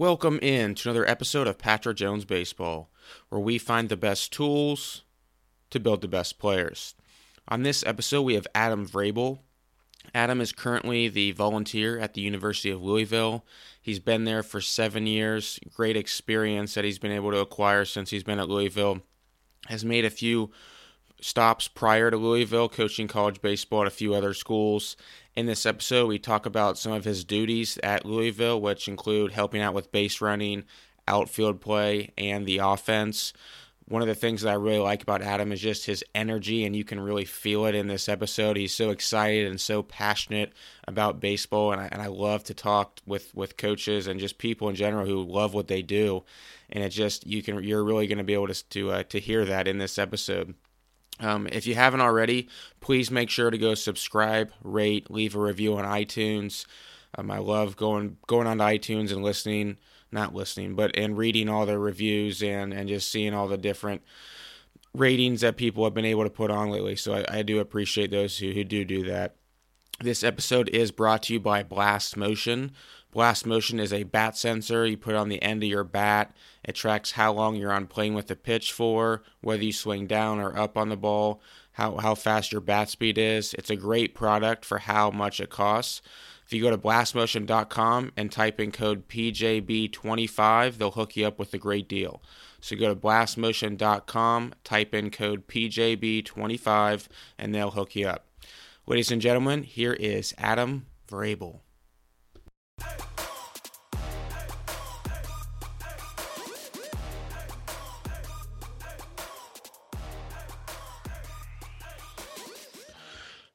Welcome in to another episode of Patrick Jones Baseball, where we find the best tools to build the best players. On this episode, we have Adam Vrabel. Adam is currently the volunteer at the University of Louisville. He's been there for seven years. Great experience that he's been able to acquire since he's been at Louisville. Has made a few stops prior to Louisville, coaching college baseball at a few other schools. In this episode, we talk about some of his duties at Louisville, which include helping out with base running, outfield play, and the offense. One of the things that I really like about Adam is just his energy, and you can really feel it in this episode. He's so excited and so passionate about baseball, and I, and I love to talk with, with coaches and just people in general who love what they do. And it just you can you're really going to be able to to uh, to hear that in this episode. Um, if you haven't already, please make sure to go subscribe, rate, leave a review on iTunes. Um, I love going going on to iTunes and listening, not listening, but and reading all the reviews and and just seeing all the different ratings that people have been able to put on lately. So I, I do appreciate those who, who do do that. This episode is brought to you by Blast Motion. Blast Motion is a bat sensor you put on the end of your bat. It tracks how long you're on playing with the pitch for, whether you swing down or up on the ball, how, how fast your bat speed is. It's a great product for how much it costs. If you go to blastmotion.com and type in code PJB25, they'll hook you up with a great deal. So go to blastmotion.com, type in code PJB25, and they'll hook you up. Ladies and gentlemen, here is Adam Vrabel.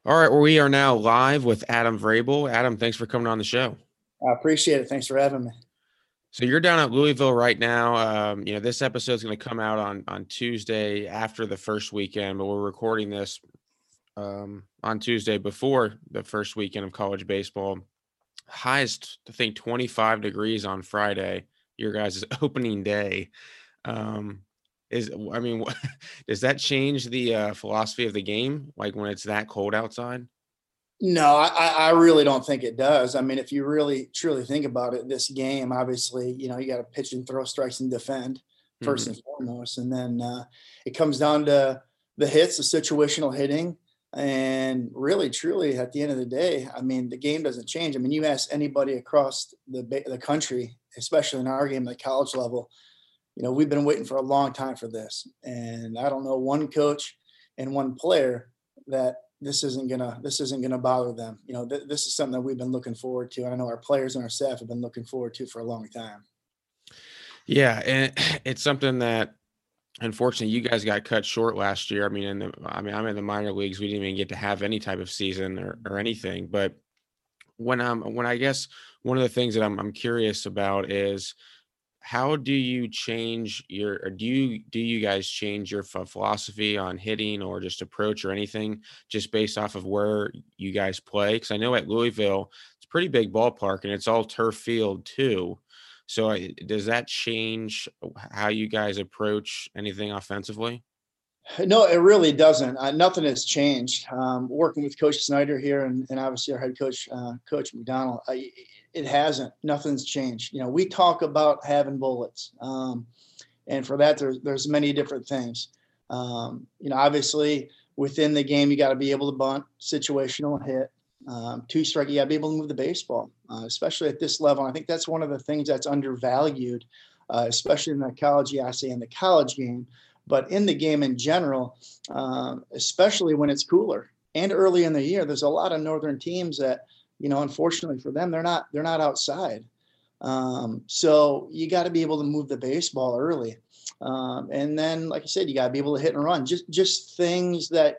All right, well, we are now live with Adam Vrabel. Adam, thanks for coming on the show. I appreciate it. Thanks for having me. So you're down at Louisville right now. Um, you know, this episode is going to come out on on Tuesday after the first weekend, but we're recording this um, on Tuesday before the first weekend of college baseball. Highest, I think, 25 degrees on Friday. Your guys' opening day. Um, is I mean, does that change the uh, philosophy of the game? Like when it's that cold outside? No, I, I really don't think it does. I mean, if you really truly think about it, this game, obviously, you know, you got to pitch and throw strikes and defend 1st mm-hmm. and foremost, and then uh, it comes down to the hits, the situational hitting, and really, truly, at the end of the day, I mean, the game doesn't change. I mean, you ask anybody across the the country, especially in our game at the college level, you know, we've been waiting for a long time for this. And I don't know one coach and one player that this isn't gonna this isn't gonna bother them. You know, th- this is something that we've been looking forward to. And I know our players and our staff have been looking forward to for a long time. Yeah, and it's something that unfortunately you guys got cut short last year. I mean, in the I mean, I'm in the minor leagues. We didn't even get to have any type of season or, or anything. But when I'm when I guess one of the things that I'm I'm curious about is how do you change your or do you do you guys change your philosophy on hitting or just approach or anything just based off of where you guys play because i know at louisville it's a pretty big ballpark and it's all turf field too so does that change how you guys approach anything offensively no, it really doesn't. Uh, nothing has changed. Um, working with Coach Snyder here, and, and obviously our head coach, uh, Coach McDonnell, I, it hasn't. Nothing's changed. You know, we talk about having bullets, um, and for that, there's there's many different things. Um, you know, obviously within the game, you got to be able to bunt, situational hit, um, two strike. You got to be able to move the baseball, uh, especially at this level. I think that's one of the things that's undervalued, uh, especially in the college. I in the college game, but in the game in general, uh, especially when it's cooler and early in the year. There's a lot of northern teams that you know, unfortunately for them, they're not they're not outside. Um, so you got to be able to move the baseball early, um, and then, like I said, you got to be able to hit and run. Just just things that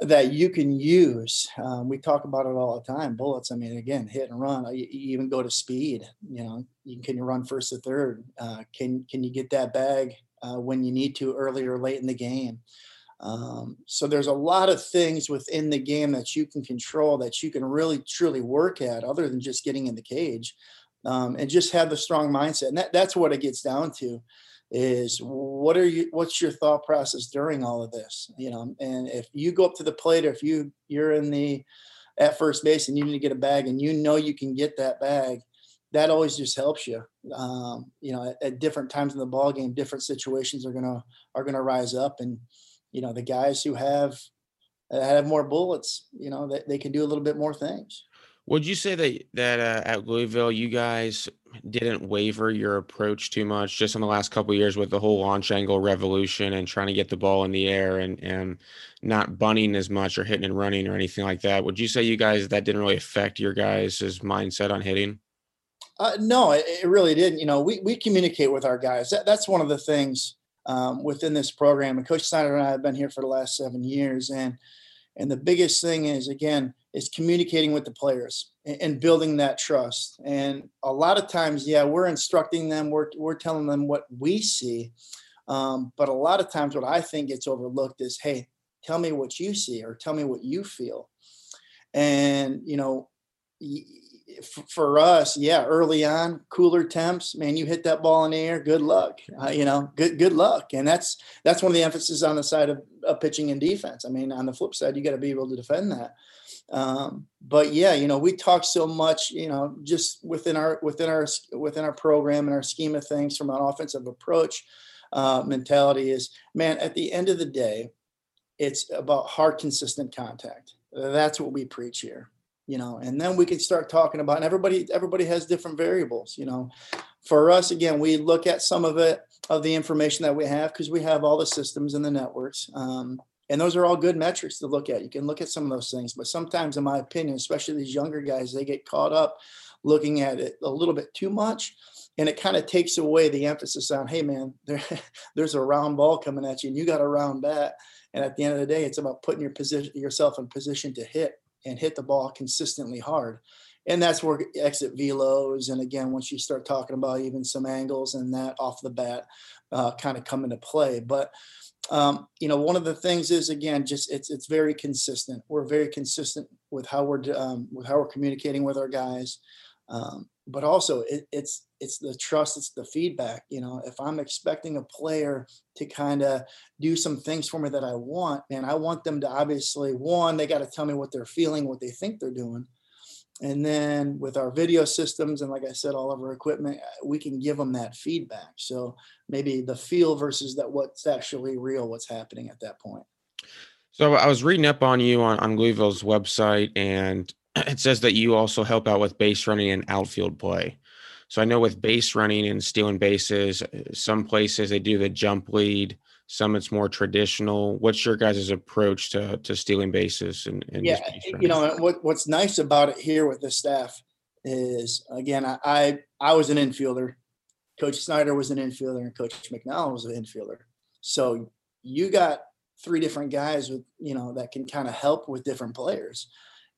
that you can use. Um, we talk about it all the time. Bullets. I mean, again, hit and run. You, you even go to speed. You know, you, can you run first to third? Uh, can can you get that bag uh, when you need to early or late in the game? Um, so there's a lot of things within the game that you can control that you can really truly work at other than just getting in the cage um, and just have the strong mindset. And that, that's what it gets down to is what are you, what's your thought process during all of this? You know, and if you go up to the plate, or if you, you're in the, at first base and you need to get a bag and you know you can get that bag, that always just helps you. Um, you know, at, at, different times in the ball game, different situations are gonna are gonna rise up, and you know the guys who have have more bullets, you know, they, they can do a little bit more things. Would you say that that uh, at Louisville, you guys didn't waver your approach too much just in the last couple years with the whole launch angle revolution and trying to get the ball in the air and and not bunting as much or hitting and running or anything like that? Would you say you guys that didn't really affect your guys' mindset on hitting? Uh, no, it, it, really didn't. You know, we we communicate with our guys. That, that's one of the things um, within this program. And Coach Snyder and I have been here for the last seven years, and and the biggest thing is again is communicating with the players and, building that trust. And a lot of times, yeah, we're instructing them, we're, we're telling them what we see. Um, but a lot of times, what I think gets overlooked is, hey, tell me what you see or tell me what you feel. And, you know, for us, yeah, early on, cooler temps, man, you hit that ball in the air, good luck. Uh, you know, good good luck, and that's that's one of the emphasis on the side of, of pitching and defense. I mean, on the flip side, you got to be able to defend that. Um, but yeah, you know, we talk so much, you know, just within our within our within our program and our scheme of things from an offensive approach uh, mentality is, man, at the end of the day, it's about hard, consistent contact. That's what we preach here, you know. And then we can start talking about, and everybody everybody has different variables, you know. For us, again, we look at some of it of the information that we have because we have all the systems and the networks. Um, and those are all good metrics to look at. You can look at some of those things, but sometimes, in my opinion, especially these younger guys, they get caught up looking at it a little bit too much, and it kind of takes away the emphasis on, hey man, there, there's a round ball coming at you, and you got a round bat. And at the end of the day, it's about putting your position yourself in position to hit and hit the ball consistently hard. And that's where exit velos, and again, once you start talking about even some angles and that off the bat, uh, kind of come into play. But um, you know, one of the things is again, just it's it's very consistent. We're very consistent with how we're um, with how we're communicating with our guys, um, but also it, it's it's the trust, it's the feedback. You know, if I'm expecting a player to kind of do some things for me that I want, and I want them to obviously one, they got to tell me what they're feeling, what they think they're doing, and then with our video systems and like I said, all of our equipment, uh, we can give them that feedback. So maybe the feel versus that what's actually real, what's happening at that point. So I was reading up on you on, on Louisville's website, and it says that you also help out with base running and outfield play. So I know with base running and stealing bases, uh, some places they do the jump lead, some it's more traditional. What's your guys' approach to to stealing bases and, and yeah, you know what what's nice about it here with the staff is again I, I I was an infielder, Coach Snyder was an infielder, and Coach McNall was an infielder. So you got three different guys with you know that can kind of help with different players,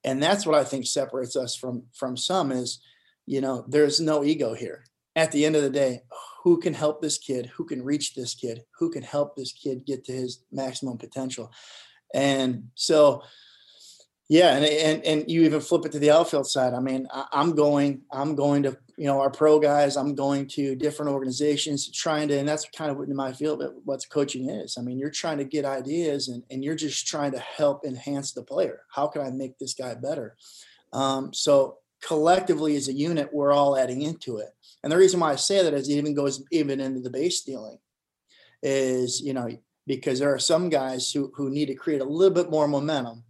and that's what I think separates us from from some is you know there's no ego here. At the end of the day, who can help this kid, who can reach this kid, who can help this kid get to his maximum potential. And so, yeah, and and and you even flip it to the outfield side. I mean, I, am going, I'm going to, you know, our pro guys. I'm going to different organizations, trying to, and that's kind of what in my field what coaching is. I mean, you're trying to get ideas, and and you're just trying to help enhance the player. How can I make this guy better? Um, so collectively as a unit, we're all adding into it. And the reason why I say that is it even goes even into the base stealing is, you know, because there are some guys who, who need to create a little bit more momentum,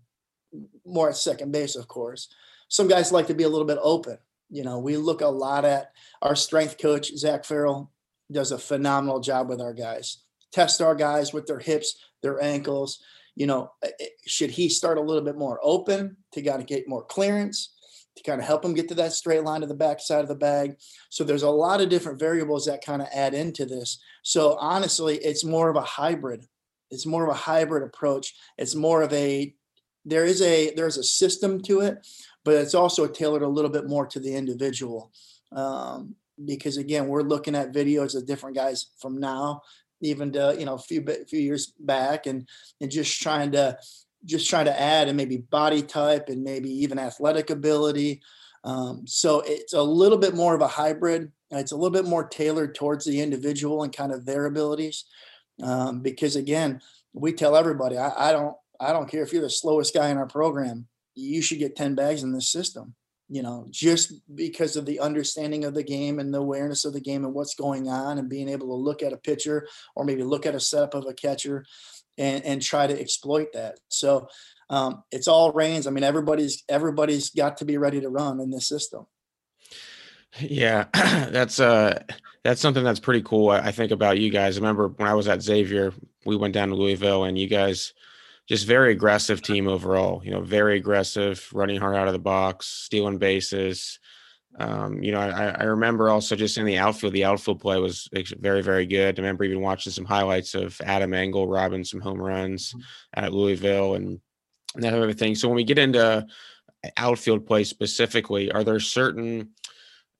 more at second base, of course. Some guys like to be a little bit open. You know, we look a lot at our strength coach, Zach Farrell, does a phenomenal job with our guys. Test our guys with their hips, their ankles. You know, eh, eh, should he start a little bit more open to kind of get more clearance? to kind of help him get to that straight line to the back side of the bag. So there's a lot of different variables that kind of add into this. So honestly, it's more of a hybrid. It's more of a hybrid approach. It's more of a there is a there's a system to it, but it's also tailored a little bit more to the individual. Um, because again, we're looking at videos of different guys from now, even to you know a few few years back, and and just trying to just trying to add and maybe body type and maybe even athletic ability. Um, so it's a little bit more of a hybrid. It's a little bit more tailored towards the individual and kind of their abilities. Um, because again, we tell everybody, I, I, don't, I don't care if you're the slowest guy in our program, you should get 10 bags in this system you know, just because of the understanding of the game and the awareness of the game and what's going on and being able to look at a pitcher or maybe look at a setup of a catcher and, and try to exploit that. So um, it's all reins. I mean, everybody's everybody's got to be ready to run in this system. Yeah, that's uh that's something that's pretty cool. I think about you guys. I remember when I was at Xavier, we went down to Louisville, and you guys just very aggressive team overall. You know, very aggressive, running hard out of the box, stealing bases. Um, you know, I, I remember also just in the outfield, the outfield play was very, very good. I remember even watching some highlights of Adam Engel robbing some home runs mm-hmm. at Louisville and that type of thing. So when we get into outfield play specifically, are there certain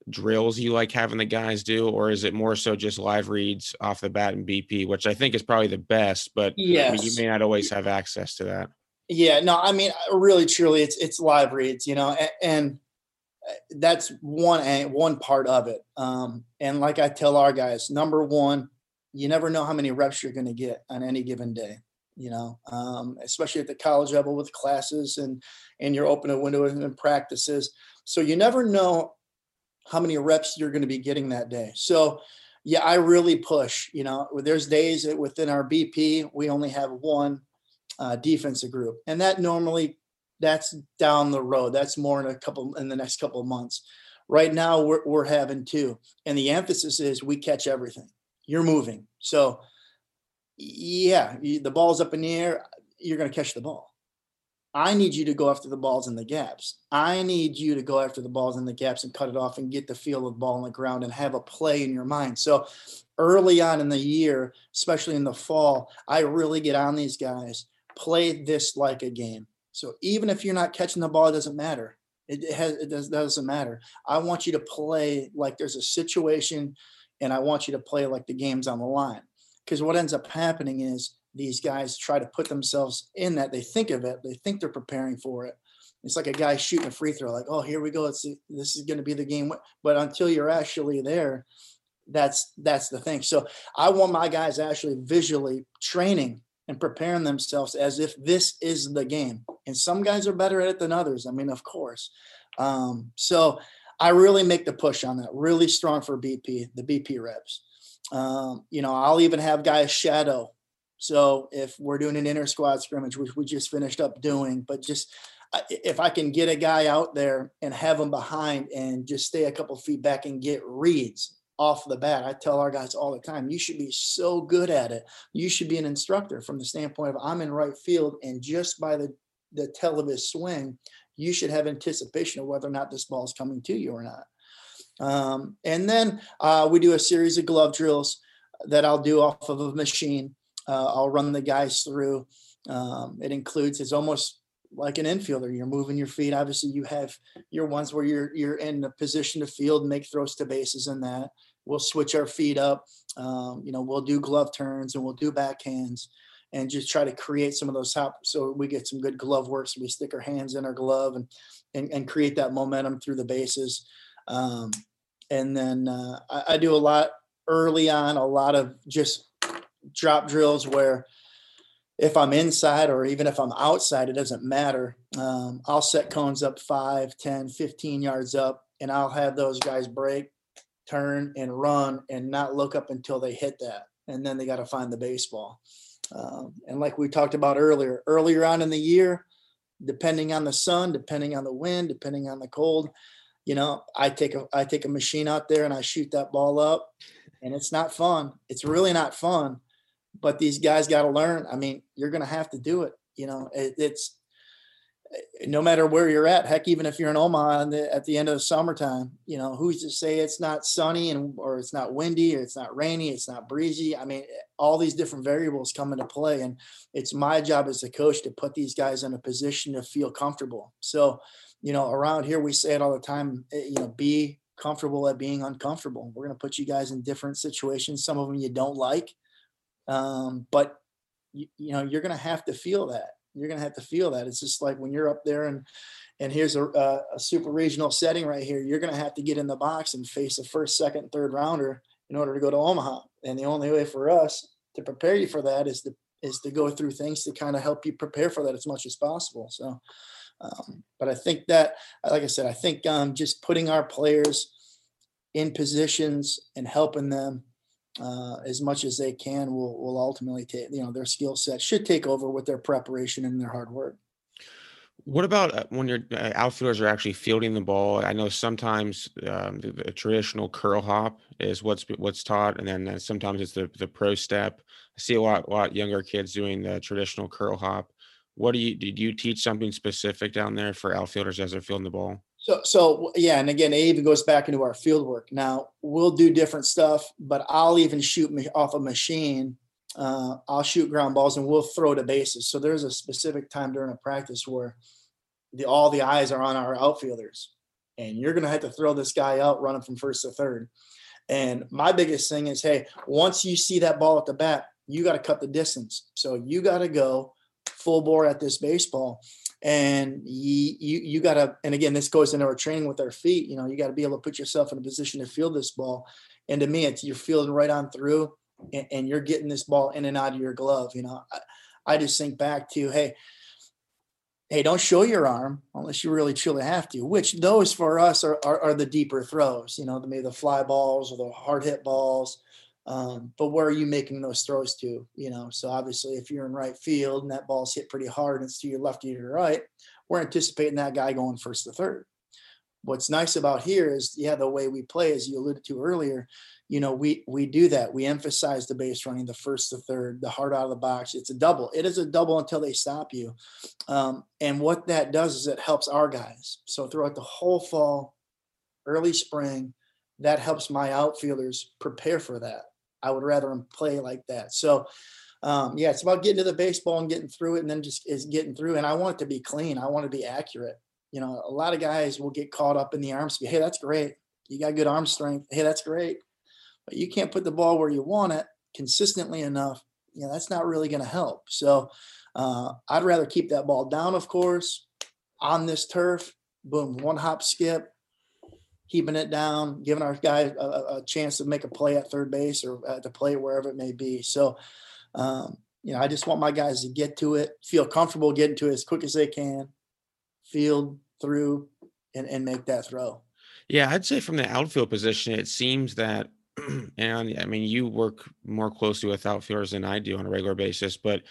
drills you like having the guys do, or is it more so just live reads off the bat and BP, which I think is probably the best, but yes. I mean, you may not always have access to that. Yeah, no, I mean, uh, really, truly, it's it's live reads, you know, and, and uh, that's one one part of it. Um, and like I tell our guys, number one, you never know how many reps you're going to get on any given day. You know, um, especially at the college level with classes and and you're open a window and practices. So you never know how many reps you're going to be getting that day. So, yeah, I really push. You know, there's days that within our BP we only have one uh, defensive group, and that normally that's down the road. That's more in a couple in the next couple of months. Right now we're we're having two, and the emphasis is we catch everything. You're moving, so yeah, the ball's up in the air. You're going to catch the ball. I need you to go after the balls in the gaps. I need you to go after the balls in the gaps and cut it off and get the feel of ball on the ground and have a play in your mind. So early on in the year, especially in the fall, I really get on these guys. Play this like a game. So even if you're not catching the ball, it doesn't matter. It, has it does, doesn't matter. I want you to play like there's a situation, and I want you to play like the game's on the line. Because what ends up happening is these guys try to put themselves in that. They think of it, they think they're preparing for it. It's like a guy shooting a free throw, like, oh, here we go. It's this is going to be the game. But until you're actually there, that's that's the thing. So I want my guys actually visually training and preparing themselves as if this is the game. And some guys are better at it than others. I mean, of course. Um, so I really make the push on that. Really strong for BP, the BP reps. Um, you know, I'll even have guys shadow so if we're doing an intrasquad scrimmage, which we just finished up doing, but just if I can get a guy out there and have him behind and just stay a couple feet back and get reads off the bat, I tell our guys all the time, you should be so good at it. You should be an instructor from the standpoint of I'm in right field and just by the the tell of his swing, you should have anticipation of whether or not this ball is coming to you or not. Um, and then uh, we do a series of glove drills that I'll do off of a machine uh, I'll run the guys through. Um, it includes it's almost like an infielder. You're moving your feet. Obviously, you have your ones where you're you're in a position to field, make throws to bases, and that we'll switch our feet up. Um, you know, we'll do glove turns and we'll do backhands, and just try to create some of those hop so we get some good glove work. So we stick our hands in our glove and and, and create that momentum through the bases. Um, and then uh, I, I do a lot early on, a lot of just drop drills where if I'm inside or even if I'm outside, it doesn't matter. Um, I'll set cones up 5, 10, 15 yards up, and I'll have those guys break, turn, and run and not look up until they hit that. And then they got to find the baseball. Um, and like we talked about earlier, earlier on in the year, depending on the sun, depending on the wind, depending on the cold, you know, I take a I take a machine out there and I shoot that ball up, and it's not fun. It's really not fun but these guys got to learn. I mean, you're going to have to do it. You know, it, it's no matter where you're at. Heck, even if you're in Omaha the, at the end of the summertime, you know, who's to say it's not sunny and or it's not windy or it's not rainy, it's not breezy. I mean, all these different variables come into play, and it's my job as a coach to put these guys in a position to feel comfortable. So, you know, around here we say it all the time. Eh, you know, be comfortable at being uncomfortable. We're going to put you guys in different situations. Some of them you don't like um, but you, you know, you're going to have to feel that. You're going to have to feel that. It's just like when you're up there and and here's a, a, super regional setting right here. You're going to have to get in the box and face a first, second, third rounder in order to go to Omaha. And the only way for us to prepare you for that is to is to go through things to kind of help you prepare for that as much as possible. So, Um, but I think that, like I said, I think um, just putting our players in positions and helping them uh, as much as they can will will ultimately take you know their skill set should take over with their preparation and their hard work. What about uh, when your uh, outfielders are actually fielding the ball? I know sometimes um, the, the traditional crow hop is what's what's taught, and then uh, sometimes it's the the pro step. I see a lot lot younger kids doing the traditional crow hop. What do you did you teach something specific down there for outfielders as they're fielding the ball? So, so yeah, and again, it even goes back into our field work. Now we'll do different stuff, but I'll even shoot off a machine. Uh, I'll shoot ground balls and we'll throw to bases. So there's a specific time during a practice where the all the eyes are on our outfielders, and you're gonna have to throw this guy out running from first to third. And my biggest thing is, hey, once you see that ball at the bat, you got to cut the distance. So you got to go full bore at this baseball and you you, you got to and again this goes into our training with our feet you know you got to be able to put yourself in a position to field this ball. And to me it's you're fielding right on through and, and you're getting this ball in and out of your glove you know. I, I just think back to hey hey don't show your arm unless you really truly have to which those for us are, are, are the deeper throws you know maybe the fly balls or the hard hit balls um, but where are you making those throws to? You know, so obviously, if you're in right field and that ball's hit pretty hard and it's to your left or your right, we're anticipating that guy going first to third. What's nice about here is, yeah, the way we play, as you alluded to earlier, you know, we we do that. We emphasize the base running, the first to third, the hard out of the box. It's a double. It is a double until they stop you. Um, and what that does is it helps our guys. So throughout the whole fall, early spring, that helps my outfielders prepare for that I would rather him play like that. So, um, yeah, it's about getting to the baseball and getting through it, and then just is getting through. And I want it to be clean. I want to be accurate. You know, a lot of guys will get caught up in the arm speed. Hey, that's great. You got good arm strength. Hey, that's great. But you can't put the ball where you want it consistently enough. You know, that's not really going to help. So, uh, I'd rather keep that ball down, of course, on this turf. Boom, one hop skip, keeping it down, giving our guys a, a, chance to make a play at third base or at the plate wherever it may be. So, um, you know, I just want my guys to get to it, feel comfortable getting to it as quick as they can, field through, and, and make that throw. Yeah, I'd say from the outfield position, it seems that, and I mean, you work more closely with outfielders than I do on a regular basis, but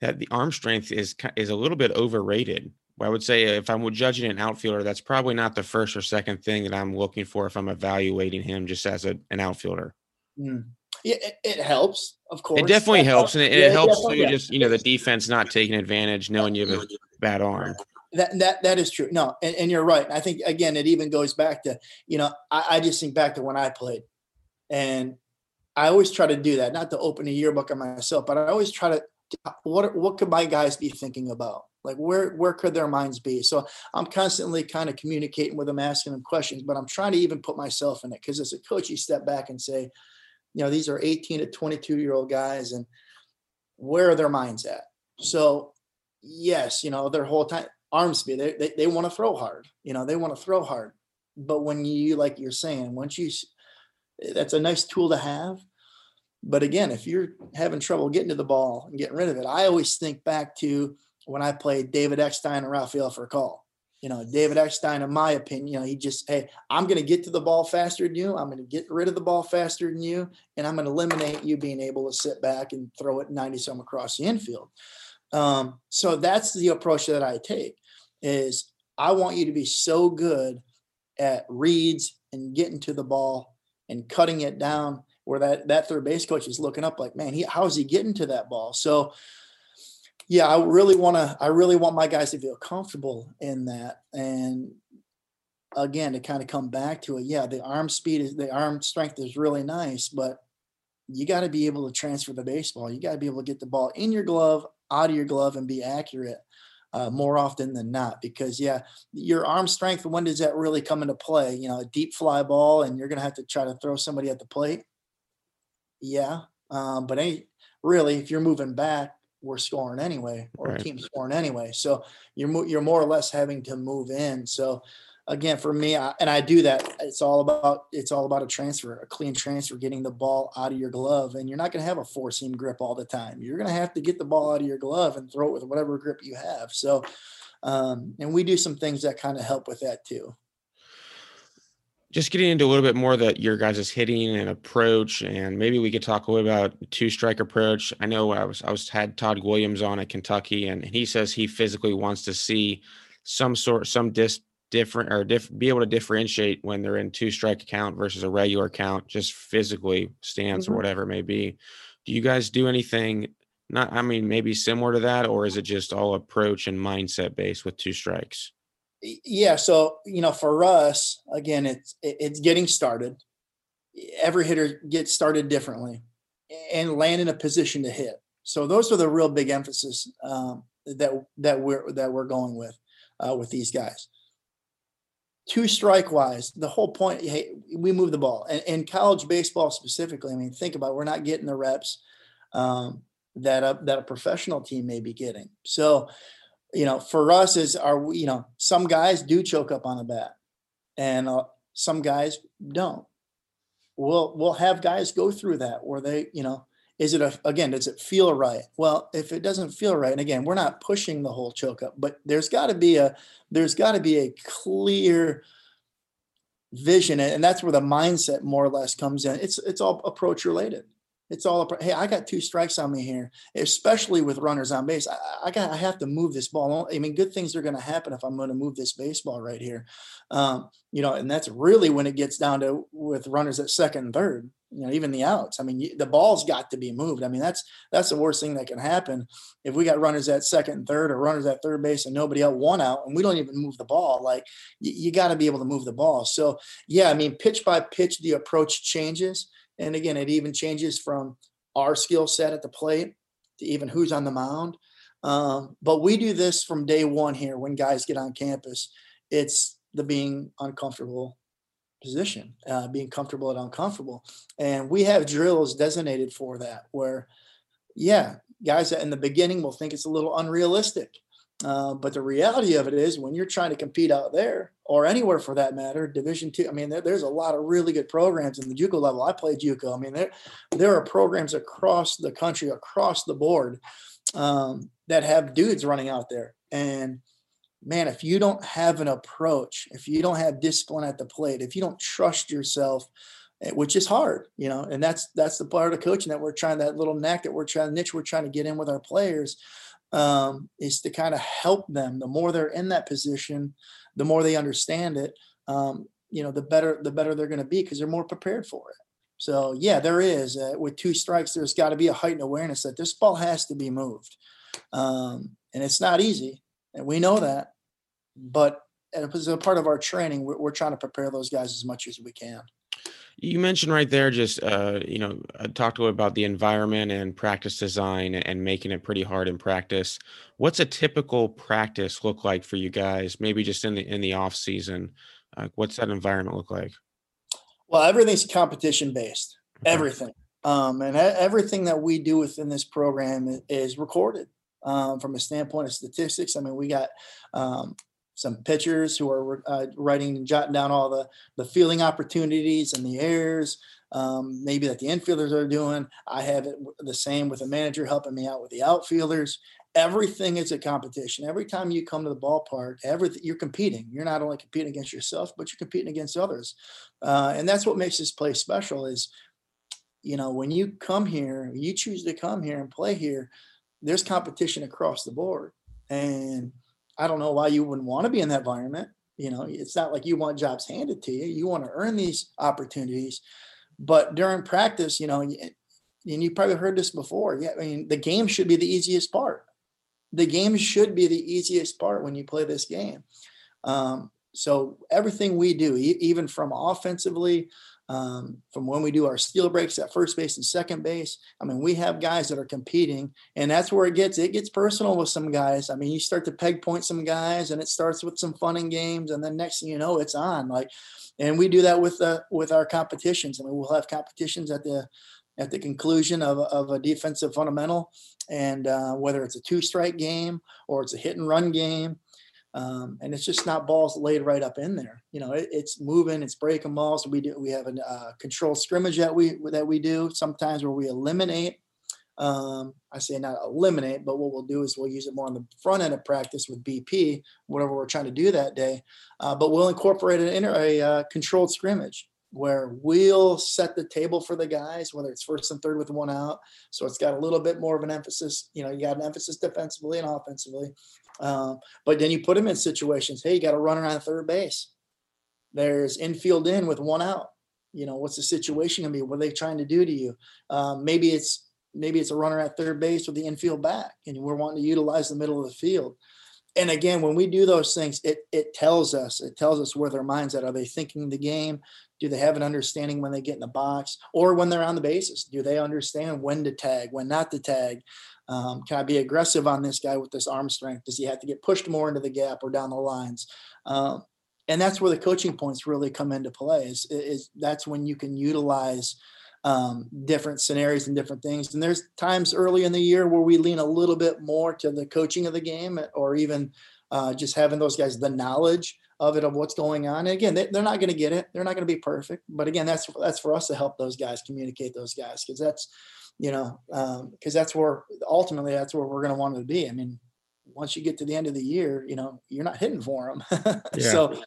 that the arm strength is is a little bit overrated. I would say if I'm judging an outfielder, that's probably not the first or second thing that I'm looking for if I'm evaluating him just as a, an outfielder. Mm. Yeah, it, it, helps, of course. It definitely helps, and it, yeah, it helps too. Just you know, the defense not taking advantage, knowing you have a bad arm. That that that is true. No, and, and you're right. I think again, it even goes back to you know, I, I just think back to when I played, and I always try to do that. Not to open a yearbook on myself, but I always try to what what could my guys be thinking about like where where could their minds be? So i'm constantly kind of communicating with them asking them questions but i'm trying to even put myself in it because as a coach you step back and say you know these are 18 to 22 year old guys and where are their minds at? So yes you know their whole time arm speed they, they, they want to throw hard you know they want to throw hard. But when you like you're saying once you eh, that's a nice tool to have but again, if you're having trouble getting to the ball and getting rid of it, I always think back to when I played David Eckstein and Rafael Furcal. You know, David Eckstein, in my opinion, you know, he just, hey, I'm going to get to the ball faster than you. I'm going to get rid of the ball faster than you. And I'm going to eliminate you being able to sit back and throw it 90 some across the infield. Um, so that's the approach that I take is I want you to be so good at reads and getting to the ball and cutting it down where that that third base coach is looking up like, man, he how is he getting to that ball? So yeah, I really want to I really want my guys to feel comfortable in that. And again, to kind of come back to it, yeah, the arm speed is the arm strength is really nice, but you got to be able to transfer the baseball. You got to be able to get the ball in your glove, out of your glove, and be accurate uh, more often than not. Because yeah, your arm strength. When does that really come into play? You know, a deep fly ball, and you're going to have to try to throw somebody at the plate yeah. Um, but any really, if you're moving back, we're scoring anyway, or right. team scoring anyway. So you're you're more or less having to move in. So again, for me, I, and I do that. It's all about it's all about a transfer, a clean transfer, getting the ball out of your glove, and you're not going to have a four seam grip all the time. You're going to have to get the ball out of your glove and throw it with whatever grip you have. So Um, and we do some things that kind of help with that too. Just getting into a little bit more that your guys' is hitting and approach, and maybe we could talk a little about two strike approach. I know I was I was had Todd Williams on at Kentucky, and he says he physically wants to see some sort some dis different or diff, be able to differentiate when they're in two strike count versus a regular count, just physically stance mm-hmm. or whatever it may be. Do you guys do anything? Not, I mean, maybe similar to that, or is it just all approach and mindset based with two strikes? Yeah. So you know, for us, again, it's it's getting started. Every hitter gets started differently, and land in a position to hit. So those are the real big emphasis um, that that we're that we're going with uh, with these guys two strike wise, the whole point, hey, we move the ball. And in college baseball specifically, I mean, think about it, we're not getting the reps um, that a, that a professional team may be getting. So, you know, for us is our, you know, some guys do choke up on the bat, and uh, some guys don't. We'll we'll have guys go through that where they, you know, is it a, again does it feel right well if it doesn't feel right and again we're not pushing the whole choke up but there's got to be a there's got to be a clear vision and that's where the mindset more or less comes in. It's it's all approach related it's all hey i got two strikes on me here especially with runners on base. I, I got i have to move this ball. I mean good things are going to happen if i'm going to move this baseball right here. Um, you know and that's really when it gets down to with runners at second and third you know even the outs. I mean the ball's got to be moved. I mean that's that's the worst thing that can happen. If we got runners at second and third or runners at third base and nobody out one out and we don't even move the ball like you, you got to be able to move the ball. So yeah i mean pitch by pitch the approach changes and again it even changes from our skill set at the plate to even who's on the mound um, but we do this from day one here when guys get on campus it's the being uncomfortable position, uh, being comfortable and uncomfortable. And we have drills designated for that, where, yeah, guys in the beginning will think it's a little unrealistic. Uh, but the reality of it is, when you're trying to compete out there or anywhere for that matter, Division two. I mean, there, there's a lot of really good programs in the JUCO level. I played JUCO. I mean, there there are programs across the country, across the board, um, that have dudes running out there, and man, if you don't have an approach, if you don't have discipline at the plate, if you don't trust yourself, eh, which is hard, you know, and that's that's the part of coaching that we're trying that little knack that we're trying niche we're trying to get in with our players um, is to kind of help them. The more they're in that position, the more they understand it, um, you know, the better the better they're going to be because they're more prepared for it. So yeah, there is uh, with two strikes. There's got to be a heightened awareness that this ball has to be moved, um, and it's not easy and we know that. But as a part of our training, we're, we're trying to prepare those guys as much as we can. You mentioned right there, just uh, you know, uh, talked a little about the environment and practice design and making it pretty hard in practice. What's a typical practice look like for you guys? Maybe just in the in the off season, uh, what's that environment look like? Well, everything's competition based. Okay. Everything, um, and everything that we do within this program is recorded um, from a standpoint of statistics. I mean, we got um, some pitchers who are uh, writing and jotting down all the the fielding opportunities and the errors. Um, maybe that the infielders are doing. I have it the same with a manager helping me out with the outfielders. Everything is a competition. Every time you come to the ballpark, everything you're competing. You're not only competing against yourself, but you're competing against others, uh, and that's what makes this place special. Is you know when you come here, you choose to come here and play here there's competition across the board. And I don't know why you wouldn't want to be in that environment. You know, it's not like you want jobs handed to you. You want to earn these opportunities. But during practice, you know, and you probably heard this before. Yeah, I mean, the game should be the easiest part. The game should be the easiest part when you play this game. Um, so everything we do, even from offensively, um, from when we do our steal breaks at first base and second base. I mean, we have guys that are competing, and that's where it gets it gets personal with some guys. I mean, you start to peg point some guys, and it starts with some fun and games, and then next thing you know, it's on. Like, and we do that with the with our competitions. I mean, we'll have competitions at the at the conclusion of, of a defensive fundamental, and uh, whether it's a two strike game or it's a hit and run game um, and it's just not balls laid right up in there. You know, it, it's moving, it's breaking balls. We do we have a uh, controlled scrimmage that we that we do sometimes where we eliminate Um, I say not eliminate, but what we'll do is we'll use it more on the front end of practice with BP, whatever we're trying to do that day. Uh, but we'll incorporate it in a uh, controlled scrimmage where we'll set the table for the guys, whether it's first and third with one out. So it's got a little bit more of an emphasis. You know, you got an emphasis defensively and offensively. Um, but then you put them in situations. Hey, you got a runner on third base. There's infield in with one out. You know, what's the situation gonna be? What are they trying to do to you? Um, maybe it's maybe it's a runner at third base with the infield back, and we're wanting to utilize the middle of the field. And again, when we do those things, it it tells us it tells us where their minds at. Are they thinking the game? Do they have an understanding when they get in the box or when they're on the bases? Do they understand when to tag, when not to tag? Um, can I be aggressive on this guy with this arm strength? Does he have to get pushed more into the gap or down the lines? Um, and that's where the coaching points really come into play. Is, is that's when you can utilize um, different scenarios and different things. And there's times early in the year where we lean a little bit more to the coaching of the game, or even uh, just having those guys the knowledge of it of what's going on. And again, they, are not going to get it. They're not going to be perfect. But again, that's that's for us to help those guys communicate those guys because that's you know because um, that's where ultimately that's where we're going to want to be. I mean, once you get to the end of the year, you know you're not hitting for them. yeah. So,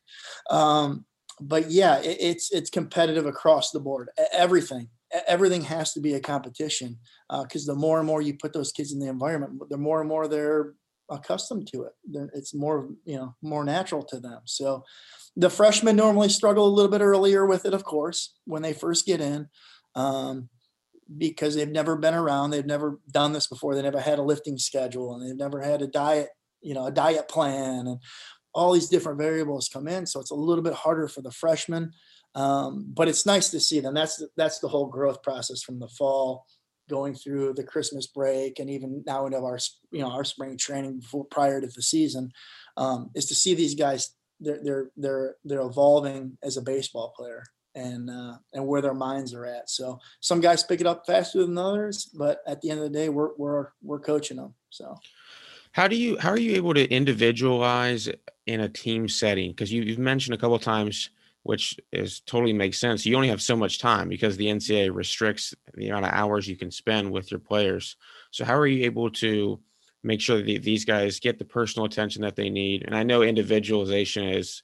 um, but yeah, it, it's it's competitive across the board. Everything everything has to be a competition because uh, the more and more you put those kids in the environment, the more and more they're accustomed to it. It's more, you know, more natural to them. So the freshmen normally struggle a little bit earlier with it, of course, when they first get in, um, because they've never been around, they've never done this before, they never had a lifting schedule, and they've never had a diet, you know, a diet plan, and all these different variables come in. So it's a little bit harder for the freshmen, um, but it's nice to see them. That's that's the whole growth process from the fall going through the Christmas break and even now into our you know our spring training before prior to the season um, is to see these guys they're they're they're they're evolving as a baseball player and uh, and where their minds are at. So some guys pick it up faster than others, but at the end of the day, we're we're we're coaching them. So how do you how are you able to individualize in a team setting? Because you, you've mentioned a couple times which is totally makes sense. You only have so much time because the NCAA restricts the amount of hours you can spend with your players. So how are you able to make sure that these guys get the personal attention that they need? And I know individualization has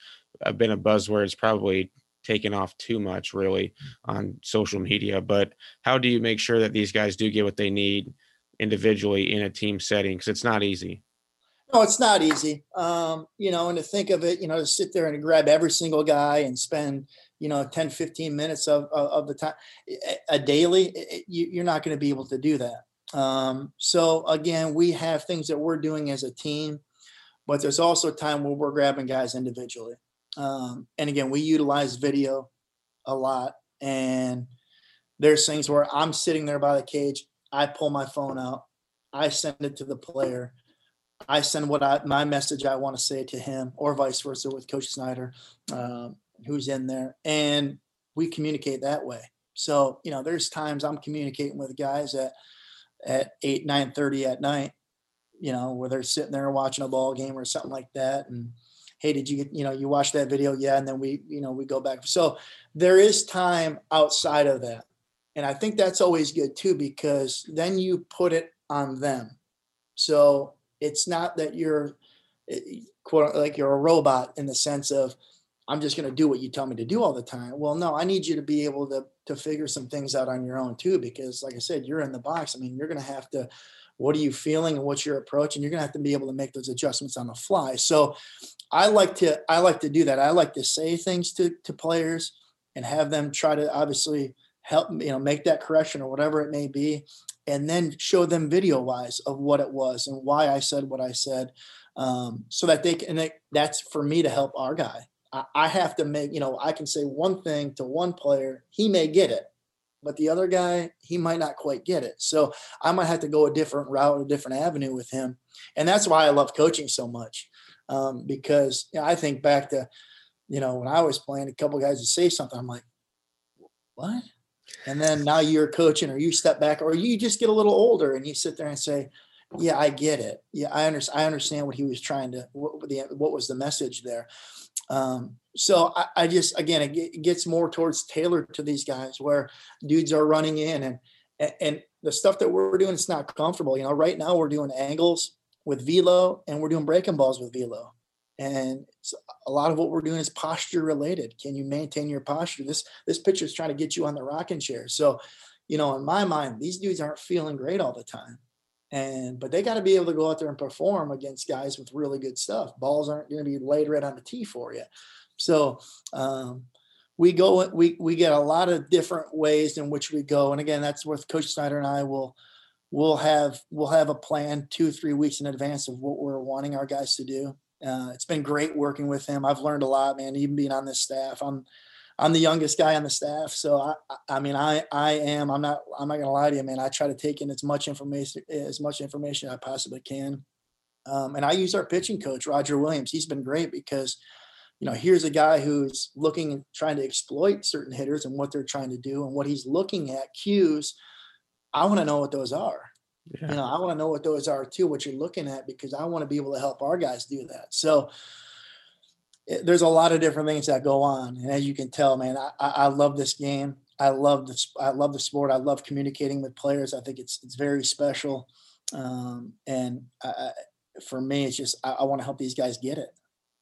been a buzzword. It's probably taken off too much really on social media, but how do you make sure that these guys do get what they need individually in a team setting? Because it's not easy. No, it's not easy. Um, you know, and to think of it, you know, to sit there and grab every single guy and spend, you know, 10, 15 minutes of, of, of the time a daily, it, you, are not going to be able to do that. Um, so again, we have things that we're doing as a team, but there's also time where we're grabbing guys individually. Um, and again, we utilize video a lot and there's things where I'm sitting there by the cage. I pull my phone out. I send it to the player I send what I my message I want to say to him, or vice versa with Coach Snyder, um, who's in there, and we communicate that way. So you know, there's times I'm communicating with guys at at eight nine thirty at night, you know, where they're sitting there watching a ball game or something like that, and hey, did you you know you watch that video? Yeah, and then we you know we go back. So there is time outside of that, and I think that's always good too because then you put it on them. So it's not that you're eh, quote like you're a robot in the sense of I'm just going to do what you tell me to do all the time. Well, no, I need you to be able to to figure some things out on your own too, because like I said, you're in the box. I mean, you're going to have to. What are you feeling and what's your approach? And you're going to have to be able to make those adjustments on the fly. So, I like to I like to do that. I like to say things to to players and have them try to obviously help you know make that correction or whatever it may be and then show them video wise of what it was and why I said what I said, um, so that they can. And that's for me to help our guy. I, I have to make you know I can say one thing to one player, he may get it, but the other guy he might not quite get it. So I might have to go a different route, a different avenue with him, and that's why I love coaching so much um, because you know, I think back to you know when I was playing, a couple guys would say something, I'm like, what? And then now you're coaching or you step back or you just get a little older and you sit there and say yeah i get it yeah i understand i understand what he was trying to what, the, what was the message there um, so I, I, just again it, gets more towards tailored to these guys where dudes are running in and and, the stuff that we're doing, it's not comfortable. You know, right now we're doing angles with velo and we're doing breaking balls with velo. And a lot of what we're doing is posture related. Can you maintain your posture? This this picture is trying to get you on the rocking chair. So, you know, in my mind, these dudes aren't feeling great all the time. And but they got to be able to go out there and perform against guys with really good stuff. Balls aren't going to be laid right on the tee for you. So um, we go we we get a lot of different ways in which we go. And again, that's where Coach Snyder and I will we'll have we'll have a plan two three weeks in advance of what we're wanting our guys to do uh, it's been great working with him. I've learned a lot, man. Even being on this staff, I'm I'm the youngest guy on the staff, so I I mean I I am I'm not I'm not gonna lie to you, man. I try to take in as much information as much information I possibly can, um, and I use our pitching coach Roger Williams. He's been great because you know here's a guy who's looking and trying to exploit certain hitters and what they're trying to do and what he's looking at cues. I want to know what those are. Yeah. You know, I want to know what those are too, what you're looking at, because I want to be able to help our guys do that. So it, there's a lot of different things that go on, and as you can tell, man, I, I love this game. I love this. I love the sport. I love communicating with players. I think it's it's very special, um, and I, for me, it's just I, I want to help these guys get it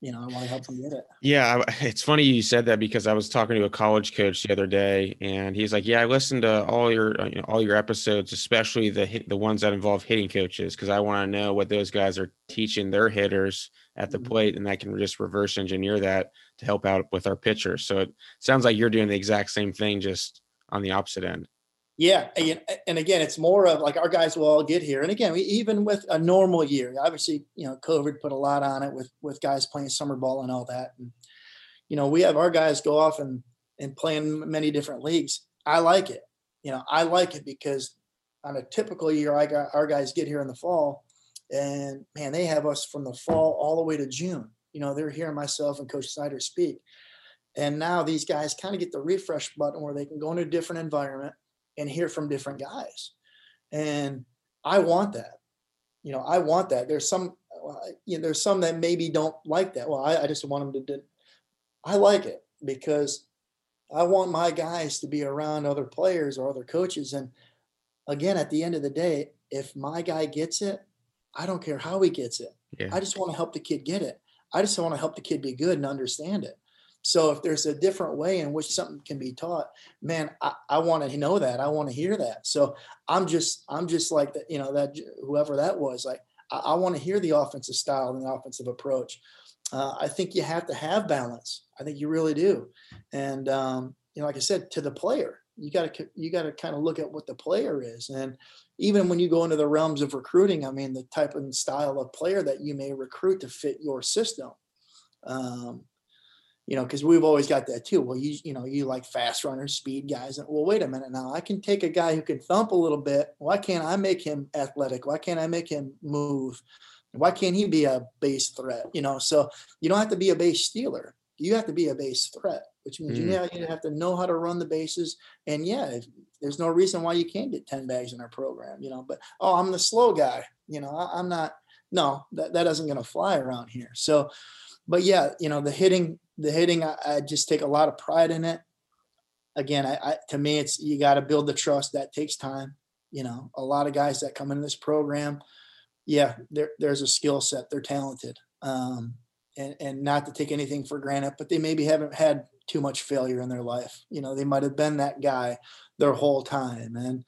you know, I want to help them get it. Yeah, it's funny you said that because I was talking to a college coach the other day, and he's like, "Yeah, I listened to all your uh, you know, all your episodes, especially the the ones that involve hitting coaches, because I want to know what those guys are teaching their hitters at the mm-hmm. plate, and I can just reverse engineer that to help out with our pitchers. So it sounds like you're doing the exact same thing, just on the opposite end. Yeah, and again, it's more of like our guys will all get here. And again, even with a normal year, obviously, you know, COVID put a lot on it with with guys playing summer ball and all that. And you know, we have our guys go off and and play in many different leagues. I like it. You know, I like it because on a typical year, I got our guys get here in the fall, and man, they have us from the fall all the way to June. You know, they're hearing myself and Coach Snyder speak. And now these guys kind of get the refresh button where they can go into a different environment and hear from different guys. And I want that. You know, I want that. There's some, uh, you know, there's some that maybe don't like that. Well, I, I just want them to, do, I like it because I want my guys to be around other players or other coaches. And again, at the end of the day, if my guy gets it, I don't care how he gets it. Yeah. I just want to help the kid get it. I just want to help the kid be good and understand it. So if there's a different way in which something can be taught, man, I, I want to know that. I want to hear that. So I'm just, I'm just like that, you know, that whoever that was, like, I, I want to hear the offensive style and the offensive approach. Uh, I think you have to have balance. I think you really do. And, um, you know, like I said, to the player, you got to, you got to kind of look at what the player is. And even when you go into the realms of recruiting, I mean, the type and style of player that you may recruit to fit your system. Um, you know, because we've always got that too. Well, you you know, you like fast runners, speed guys. And, well, wait a minute now. I can take a guy who can thump a little bit. Why can't I make him athletic? Why can't I make him move? Why can't he be a base threat? You know, so you don't have to be a base stealer. You have to be a base threat, which means mm. you, you have to know how to run the bases. And yeah, if, there's no reason why you can't get 10 bags in our program, you know, but oh, I'm the slow guy. You know, I, I'm not, no, that, that isn't going to fly around here. So, but yeah, you know, the hitting, the hitting, I, I just take a lot of pride in it. Again, I, I to me, it's you got to build the trust. That takes time. You know, a lot of guys that come in this program, yeah, there, there's a skill set. They're talented, um, and and not to take anything for granted, but they maybe haven't had too much failure in their life. You know, they might have been that guy their whole time, and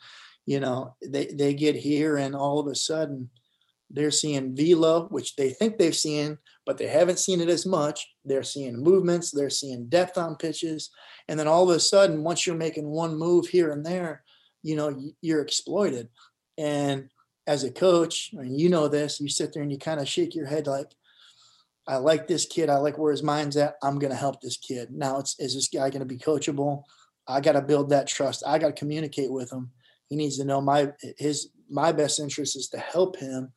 you know, they they get here and all of a sudden they're seeing velo, which they think they've seen, but they haven't seen it as much. They're seeing movements, they're seeing depth on pitches. And then all of a sudden, once you're making one move here and there, you know, you're exploited. And as a coach, I mean, you know this, you sit there and you kind of shake your head like, I like this kid. I like where his mind's at. I'm going to help this kid. Now, it's, is this guy going to be coachable? I got to build that trust. I got to communicate with him. He needs to know my his my best interest is to help him.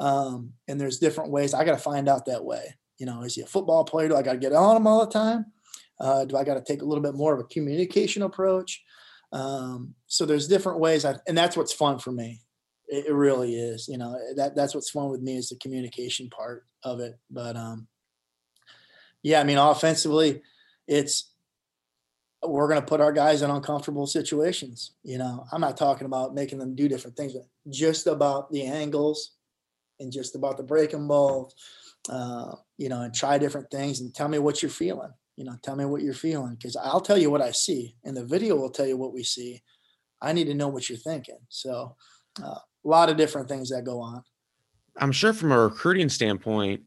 Um, and there's different ways. I got to find out that way. You know, is he a football player? Do I got to get on him all the time? Uh, do I got to take a little bit more of a communication approach? Um, so there's different ways, I, and that's what's fun for me. It, it, really is. You know, that that's what's fun with me is the communication part of it. But um, yeah, I mean, offensively, it's we're going to put our guys in uncomfortable situations. You know, I'm not talking about making them do different things, but just about the angles and just about the breaking ball, uh, you know, and try different things and tell me what you're feeling. You know, tell me what you're feeling because I'll tell you what I see, and the video will tell you what we see. I need to know what you're thinking. So, uh, a lot of different things that go on. I'm sure from a recruiting standpoint,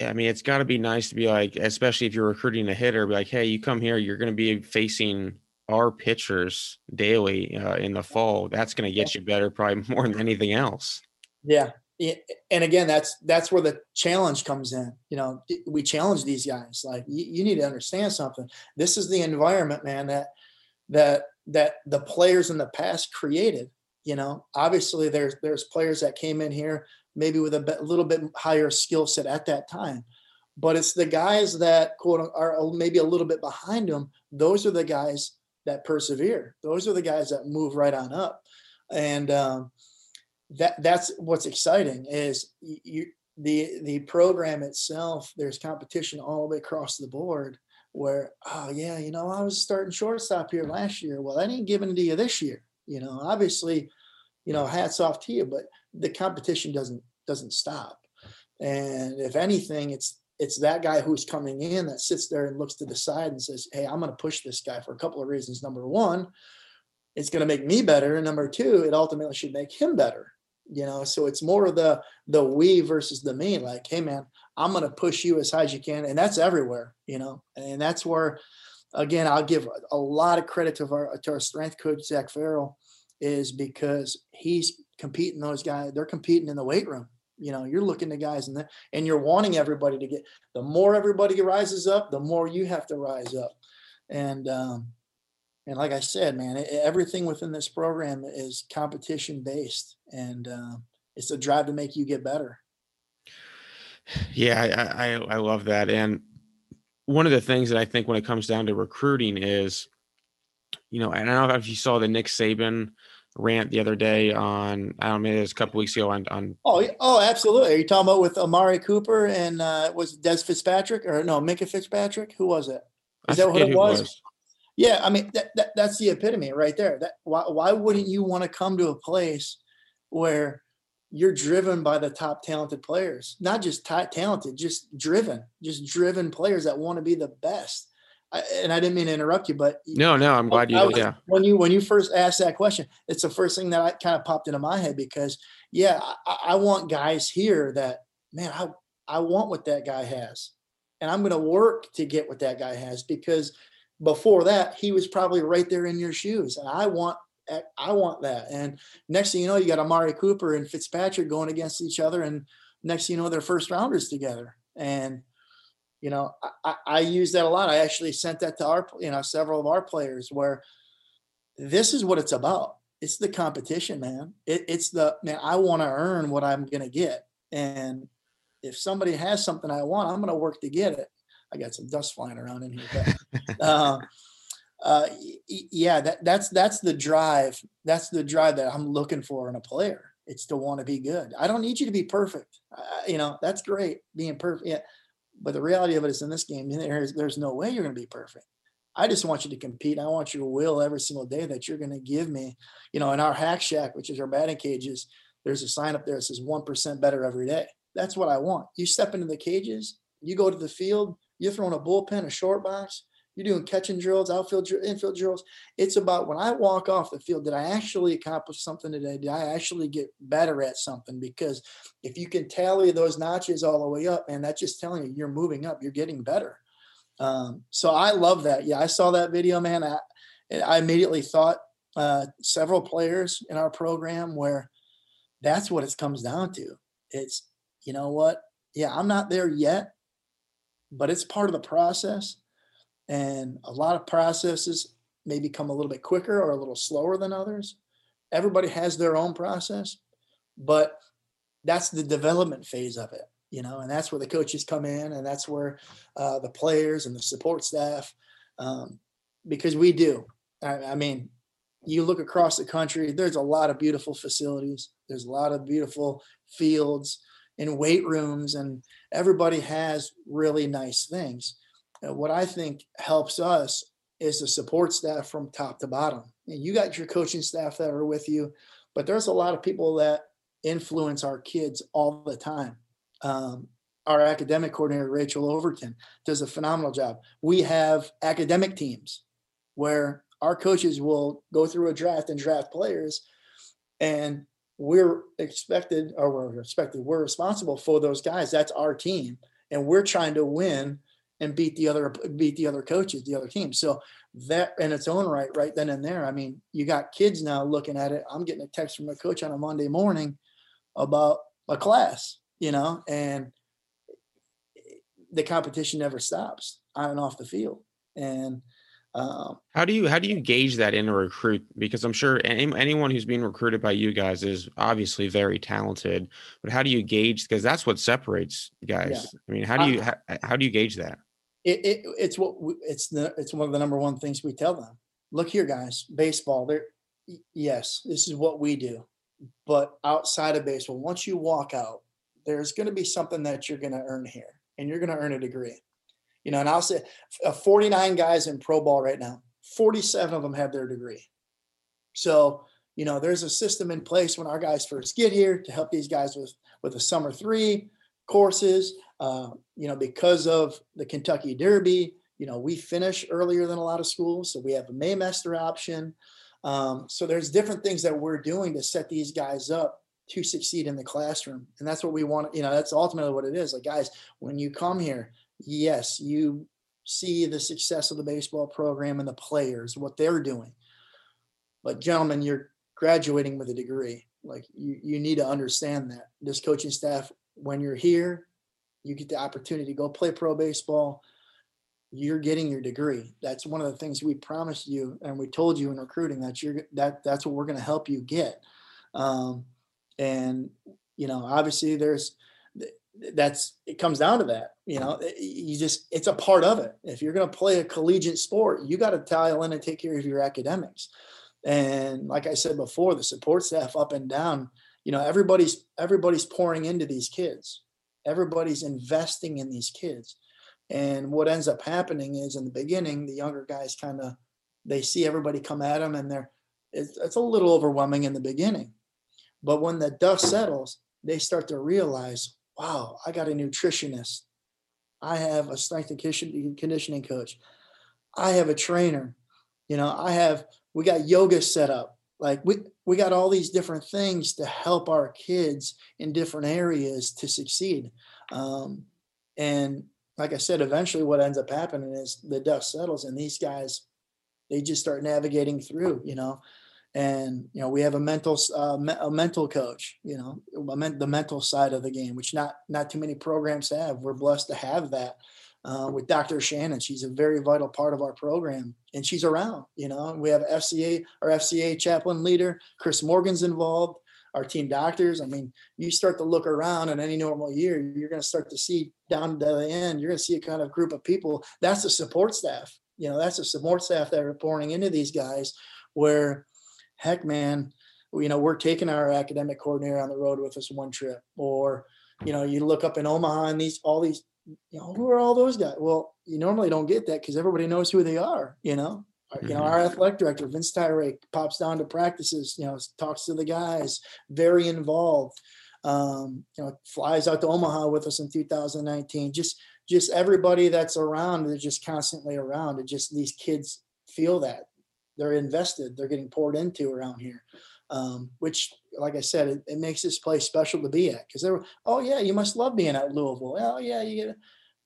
I mean, it's got to be nice to be like, especially if you're recruiting a hitter, be like, hey, you come here, you're going to be facing our pitchers daily uh, in the fall. That's going to get you better, probably more than anything else. Yeah, and again, that's that's where the challenge comes in. You know, we challenge these guys. Like, you, need to understand something. This is the environment, man. That that that the players in the past created. You know, obviously there's there's players that came in here maybe with a bit, little bit higher skill set at that time. But it's the guys that quote are maybe a little bit behind them. Those are the guys that persevere. Those are the guys that move right on up, and um, that that's what's exciting is you the the program itself. There's competition all the way across the board. Where oh yeah, you know I was starting shortstop here last year. Well, I ain't giving to you this year. You know, obviously, you know, hats off to you, but the competition doesn't doesn't stop. And if anything, it's it's that guy who's coming in that sits there and looks to the side and says, "Hey, I'm going to push this guy for a couple of reasons. Number one, it's going to make me better, and number two, it ultimately should make him better." You know, so it's more of the the we versus the me. Like, hey, man, I'm going to push you as high as you can, and that's everywhere. You know, and that's where, again, I'll give a lot of credit to our to our strength coach Zach Farrell, is because he's competing those guys. They're competing in the weight room. You know, you're looking to guys and and you're wanting everybody to get. The more everybody rises up, the more you have to rise up. And um, and like I said, man, it, everything within this program is competition based, and uh, it's a drive to make you get better. Yeah, I, I I love that, and one of the things that I think when it comes down to recruiting is, you know, I don't know if you saw the Nick Saban rant the other day on I don't know, maybe it was a couple weeks ago on on Oh oh absolutely. Are you talking about with Amari Cooper and uh was Des Fitzpatrick or no Minkah Fitzpatrick? Who was it? Is that what it was? was? Yeah, I mean that, that that's the epitome right there. That why why wouldn't you want to come to a place where you're driven by the top talented players, not just top talented, just driven, just driven players that want to be the best. I, and I didn't mean to interrupt you, but no, no, I'm glad you. Was, yeah. When you when you first asked that question, it's the first thing that I kind of popped into my head because yeah, I, I want guys here that man, I I want what that guy has, and I'm going to work to get what that guy has because before that he was probably right there in your shoes, and I want eh, I want that. And next thing you know, you got Amari Cooper and Fitzpatrick going against each other, and next thing you know, they're first rounders together, and you know, I, I use that a lot. I actually sent that to our, you know, several of our players where this is what it's about. It's the competition, man. It, it's the man. I want to earn what I'm going to get, and if somebody has something I want, I'm going to work to get it. I got some dust flying around in here, but uh, uh, yeah, that, that's that's the drive. That's the drive that I'm looking for in a player. It's to want to be good. I don't need you to be perfect. Uh, you know, that's great being perfect. Yeah, but the reality of it is in this game, there's, there's no way you're going to be perfect. I just want you to compete. I want your will every single day that you're going to give me. You know, in our hack shack, which is our batting cages, there's a sign up there that says 1% better every day. That's what I want. You step into the cages, you go to the field, you're throwing a bullpen, a short box, you're doing catching drills, outfield, infield drills. It's about when I walk off the field, did I actually accomplish something today? Did I actually get better at something? Because if you can tally those notches all the way up, man, that's just telling you you're moving up, you're getting better. Um, so I love that. Yeah, I saw that video, man. I, I immediately thought uh, several players in our program where that's what it comes down to. It's, you know what? Yeah, I'm not there yet, but it's part of the process and a lot of processes may become a little bit quicker or a little slower than others. Everybody has their own process, but that's the development phase of it, you know, and that's where the coaches come in, and that's where uh, the players and the support staff, um, because we do. I, I mean, you look across the country, there's a lot of beautiful facilities. There's a lot of beautiful fields and weight rooms, and everybody has really nice things what I think helps us is the support staff from top to bottom. And you got your coaching staff that are with you, but there's a lot of people that influence our kids all the time. Um, our academic coordinator, Rachel Overton, does a phenomenal job. We have academic teams where our coaches will go through a draft and draft players, and we're expected, or we're expected, we're responsible for those guys. That's our team, and we're trying to win and beat the other beat the other coaches, the other team. So that in its own right, right then and there. I mean, you got kids now looking at it. I'm getting a text from a coach on a Monday morning about a class, you know, and the competition never stops on and off the field. And um, how do you how do you gauge that in a recruit? Because I'm sure any, anyone who's being recruited by you guys is obviously very talented. But how do you gauge? Because that's what separates guys. Yeah. I mean, how do you how, how do you gauge that? It, it, it's what we, it's the it's one of the number one things we tell them. Look here, guys. Baseball. There, yes, this is what we do. But outside of baseball, once you walk out, there's going to be something that you're going to earn here, and you're going to earn a degree. You know, and I'll say uh, 49 guys in pro ball right now, 47 of them have their degree. So, you know, there's a system in place when our guys first get here to help these guys with with the summer three courses. Uh, you know, because of the Kentucky Derby, you know, we finish earlier than a lot of schools, so we have a Maymester option. Um, so there's different things that we're doing to set these guys up to succeed in the classroom, and that's what we want. You know, that's ultimately what it is. Like, guys, when you come here, yes, you see the success of the baseball program and the players, what they're doing. But gentlemen, you're graduating with a degree. Like you, you need to understand that this coaching staff, when you're here, you get the opportunity to go play pro baseball. You're getting your degree. That's one of the things we promised you, and we told you in recruiting that you're that that's what we're going to help you get. Um, and you know, obviously, there's that's it comes down to that you know eh, you just it's a part of it. If you're going to play a collegiate sport you got to tile in and take care of your academics. And like i said before the support staff up and down you know everybody's everybody's pouring into these kids. Everybody's investing in these kids. And what ends up happening is in the beginning the younger guys kind of they see everybody come at them and they're it's, it's a little overwhelming in the beginning. But when the dust settles they start to realize wow, I got a nutritionist. I have a strength and conditioning coach. I have a trainer. You know, I have, we got yoga set up. Like we, we got all these different things to help our kids in different areas to succeed. Um, and like I said, eventually what ends up happening is the dust settles and these guys, they just start navigating through, you know, and you know we have a mental uh, a mental coach you know the mental side of the game which not not too many programs have. We're blessed to have that uh, with dr shannon. She's a very vital part of our program and she's around you know. We have fca our fca chaplain leader chris morgan's involved our team doctors. I mean you start to look around in any normal year you're going to start to see down to the end you're going to see a kind of group of people. That's the support staff you know that's the support staff that are pouring into these guys where heck, man, you know, we're taking our academic coordinator on the road with us one trip. Or, you know, you look up in Omaha and these, all these, you know, who are all those guys? Well, you normally don't get that because everybody knows who they are, you know. Mm-hmm. You know, our athletic director, Vince Tyrake, pops down to practices, you know, talks to the guys, very involved. Um, you know, flies out to Omaha with us in 2019. Just just everybody that's around, they're just constantly around. And just these kids feel that they're invested, they're getting poured into around here. Um, which, like I said, it, it, makes this place special to be at because they were, oh yeah, you must love being at Louisville. Oh yeah, you get it.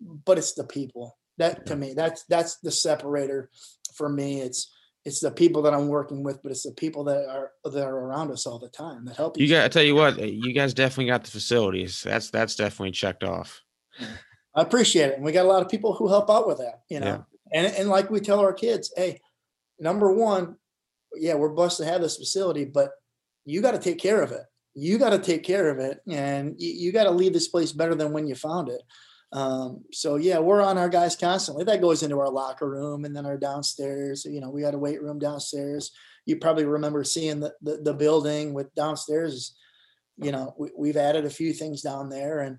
But it's the people that to me that's that's the separator for me. It's it's the people that I'm working with, but it's the people that are that are around us all the time that help. You got. I tell you what, you guys definitely got the facilities. That's that's definitely checked off. I appreciate it, and we got a lot of people who help out with that. You know, yeah. and and like we tell our kids, hey, number one, yeah, we're blessed to have this facility, but you got to take care of it. You got to take care of it, and you, you got to leave this place better than when you found it. Um, so yeah, we're on our guys constantly. That goes into our locker room and then our downstairs. You know, we got a weight room downstairs. You probably remember seeing the the, the building with downstairs. You know, we, we've added a few things down there, and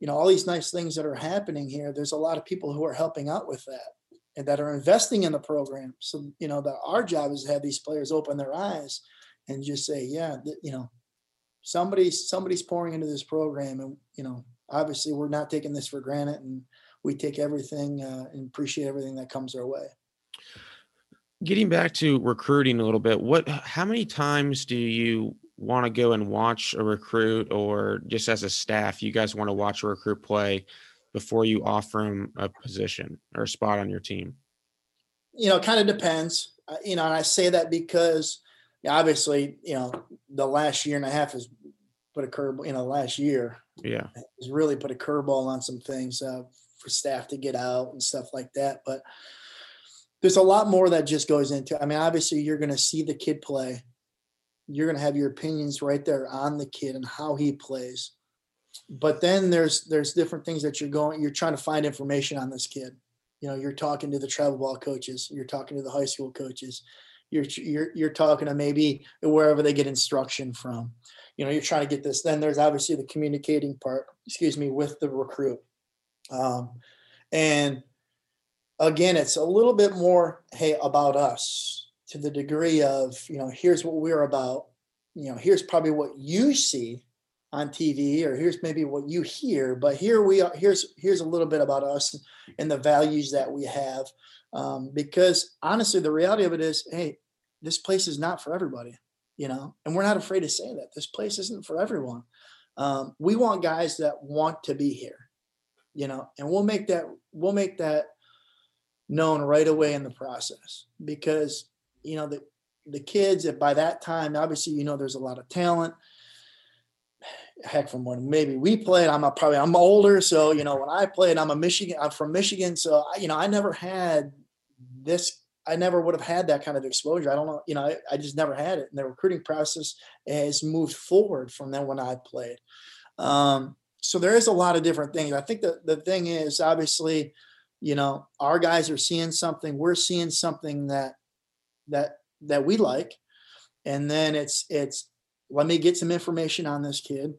you know all these nice things that are happening here. There's a lot of people who are helping out with that and that are investing in the program. So, you know, that our job is to have these players open their eyes and just say, yeah, you know, somebody's somebody's pouring into this program, and you know, obviously we're not taking this for granted, and we take everything uh, and appreciate everything that comes our way. Getting back to recruiting a little bit, what how many times do you want to go and watch a recruit or just as a staff, you guys want to watch a recruit play before you offer him a position or a spot on your team? You know, it kind of depends. Uh, you know, and I say that because obviously, you know, the last year and a half has put a curve, you know, last year. Yeah. Has really put a curveball on some things uh, for staff to get out and stuff like that. But there's a lot more that just goes into I mean, obviously you're gonna see the kid play. You're gonna have your opinions right there on the kid and how he plays. But then there's there's different things that you're going, you're trying to find information on this kid. You know, you're talking to the travel ball coaches, you're talking to the high school coaches, you're you're you're talking to maybe wherever they get instruction from. You know, you're trying to get this. Then there's obviously the communicating part. Excuse me, with the recruit, um, and again, it's a little bit more hey about us to the degree of you know here's what we're about. You know, here's probably what you see on TV, or here's maybe what you hear. But here we are. Here's here's a little bit about us and the values that we have um, because honestly, the reality of it is, hey, this place is not for everybody, you know, and we're not afraid to say that this place isn't for everyone. Um, we want guys that want to be here, you know, and we'll make that we'll make that known right away in the process because you know the the kids that by that time obviously you know there's a lot of talent heck from when maybe we played i'm a, probably i'm older so you know when i played i'm a michigan i'm from michigan so I, you know i never had this I never would have had that kind of exposure. I don't know, you know, I, I, just never had it. And the recruiting process has moved forward from then when I played. Um, so there is a lot of different things. I think the, the thing is obviously, you know, our guys are seeing something, we're seeing something that that that we like. And then it's it's let me get some information on this kid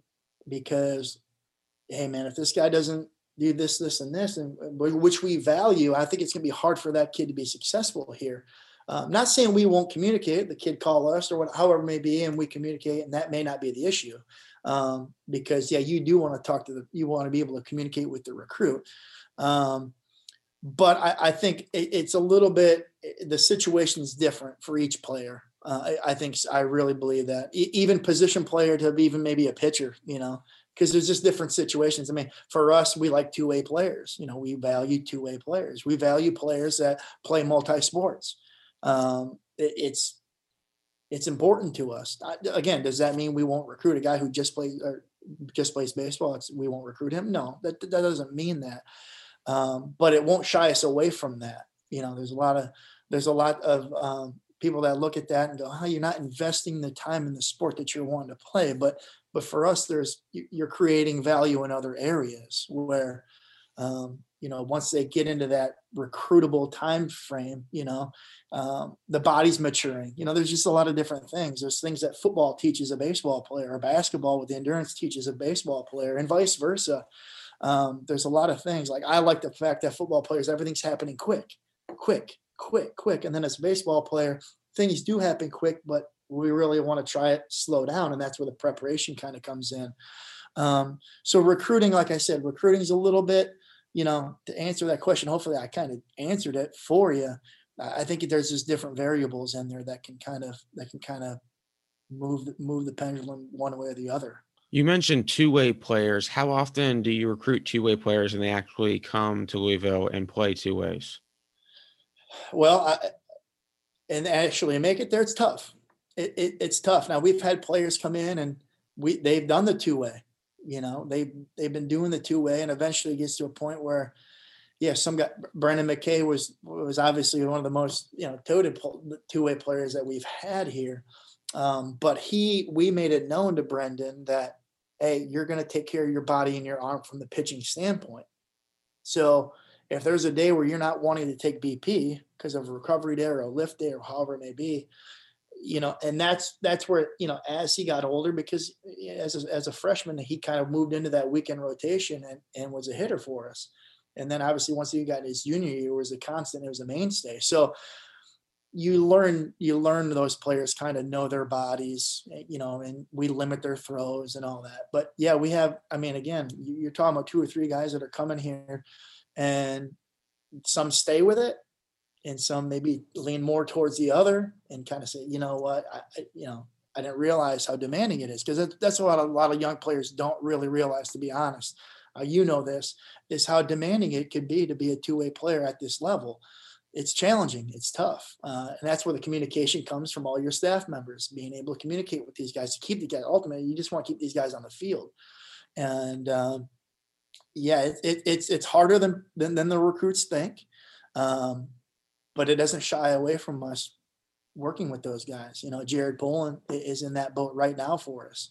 because hey man, if this guy doesn't do this, this, and this, and which we value, I think it's going to be hard for that kid to be successful here. Um, not saying we won't communicate. The kid call us or what, however it may be, and we communicate, and that may not be the issue. Um, because yeah, you do want to talk to the, you want to be able to communicate with the recruit. Um, but I, I think it, it's a little bit the situation is different for each player. Uh, I, I, think I really believe that e- even position player to even maybe a pitcher, you know, because there's just different situations. I mean, for us, we like two way players. You know, we value two way players. We value players that play multi sports. Um, it, it's it's important to us. Again, does that mean we won't recruit a guy who just plays or just plays baseball? It's, we won't recruit him. No, that that doesn't mean that. Um, but it won't shy us away from that. You know, there's a lot of there's a lot of um, people that look at that and go, "Oh, you're not investing the time in the sport that you're wanting to play." But but for us there's you're creating value in other areas where um, you know once they get into that recruitable time frame you know um, the body's maturing. You know there's just a lot of different things. There's things that football teaches a baseball player or basketball with the endurance teaches a baseball player and vice versa. Um, there's a lot of things. Like i like the fact that football players everything's happening quick quick quick quick. And then as a baseball player things do happen quick but we really want to try it slow down and that's where the preparation kind of comes in. Um, so recruiting like i said recruiting is a little bit you know to answer that question hopefully i kind of answered it for you i think there's just different variables in there that can kind of that can kind of move move the pendulum one way or the other. You mentioned two-way players. How often do you recruit two-way players and they actually come to louisville and play two ways well I, and actually make it there it's tough it, it, it's tough. Now we've had players come in and we they've done the two way. You know, they they've been doing the two way, and eventually gets to a point where, yeah, some guy Brendan McKay was was obviously one of the most you know toted two way players that we've had here. Um, but he we made it known to Brendan that hey, you're going to take care of your body and your arm from the pitching standpoint. So if there's a day where you're not wanting to take BP because of recovery day or a lift day or however it may be, you know, and that's that's where you know as he got older, because as a, as a freshman he kind of moved into that weekend rotation and and was a hitter for us. And then obviously once he got his junior year, was a constant, it was a mainstay. So you learn you learn those players kind of know their bodies, eh, you know, and we limit their throws and all that. But yeah, we have. I mean, again, you're talking about two or three guys that are coming here, and some stay with it, and some maybe lean more towards the other and kind of say, you know what, I, I you know, I didn't realize how demanding it is. Because that's what a lot of young players don't really realize, to be honest. Uh, you know this is how demanding it could be to be a two-way player at this level. It's challenging it's tough uh, and that's where the communication comes from all your staff members being able to communicate with these guys to keep the guys ultimately you just want to keep these guys on the field. And um, yeah it, it, it's it's harder than, than, than the recruits think um, but it doesn't shy away from us working with those guys. You know jared Poland is in that boat right now for us.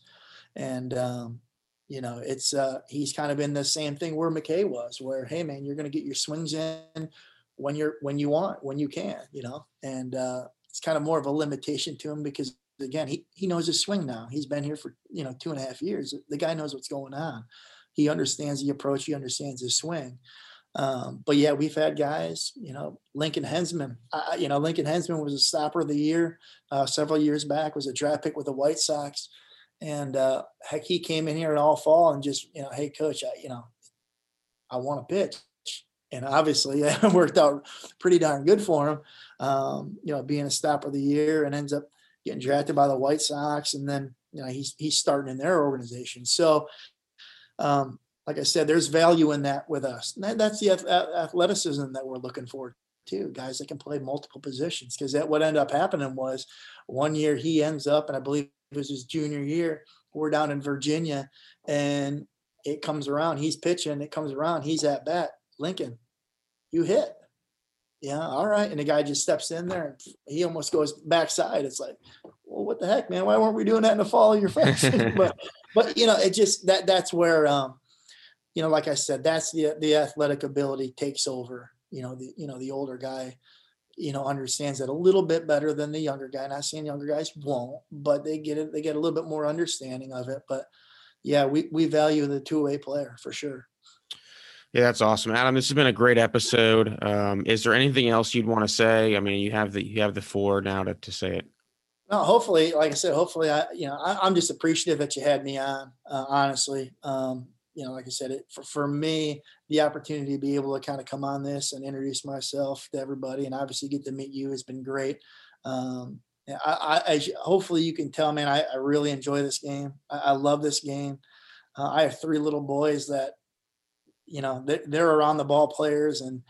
And um, you know it's uh, he's kind of in the same thing where mckay was where hey man you're going to get your swings in when you're when you want when you can you know? And uh, it's kind of more of a limitation to him because again he, he knows his swing now. He's been here for you know two and a half years. The guy knows what's going on he understands the approach he understands his swing um, but yeah we've had guys you know lincoln henzman uh, you know lincoln henzman was a stopper of the year uh, several years back was a draft pick with the white sox and uh, heck he came in here in all fall and just you know hey coach I, you know i want to pitch and obviously it worked out pretty darn good for him. Um, you know, being a stopper of the year and ends up getting drafted by the White Sox, and then you know he's he's starting in their organization. So, um, like I said, there's value in that with us. That, that's the athleticism that we're looking for too. Guys that can play multiple positions. Because that what ended up happening was one year he ends up, and I believe it was his junior year. We're down in Virginia, and it comes around. He's pitching. It comes around. He's at bat Lincoln, you hit. Yeah, all right. And the guy just steps in there and he almost goes backside. It's like, well, what the heck, man? Why weren't we doing that in the fall of your face? but but you know, it just that that's where um, you know, like I said, that's the the athletic ability takes over. You know, the you know, the older guy, you know, understands that a little bit better than the younger guy. Not saying younger guys won't, but they get it, they get a little bit more understanding of it. But yeah, we we value the two-way player for sure. Yeah, that's awesome, Adam. This has been a great episode. Um, is there anything else you'd want to say? I mean, you have the you have the floor now to, to say it. No, hopefully, like I said, hopefully, I you know I, am just appreciative that you had me on. Uh, honestly, um, you know, like I said, it for for me the opportunity to be able to kind of come on this and introduce myself to everybody, and obviously get to meet you has been great. Um, I, I, I, hopefully you can tell, man, I, I really enjoy this game. I, love this game. Uh, I have three little boys that you know they're, they're around the ball players and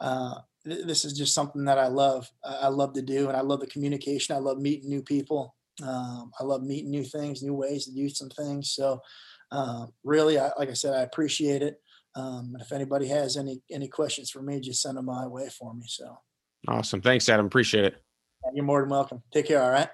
uh, this is just something that I love. I love to do, and I love the communication. I love meeting new people. Um, I love meeting new things, new ways to do some things. So, um, really, I, like I said, I appreciate it. Um, and if anybody has any any questions for me, just send them my way for me. So, awesome. Thanks, Adam. Appreciate it. You're more than welcome. Take care. All right.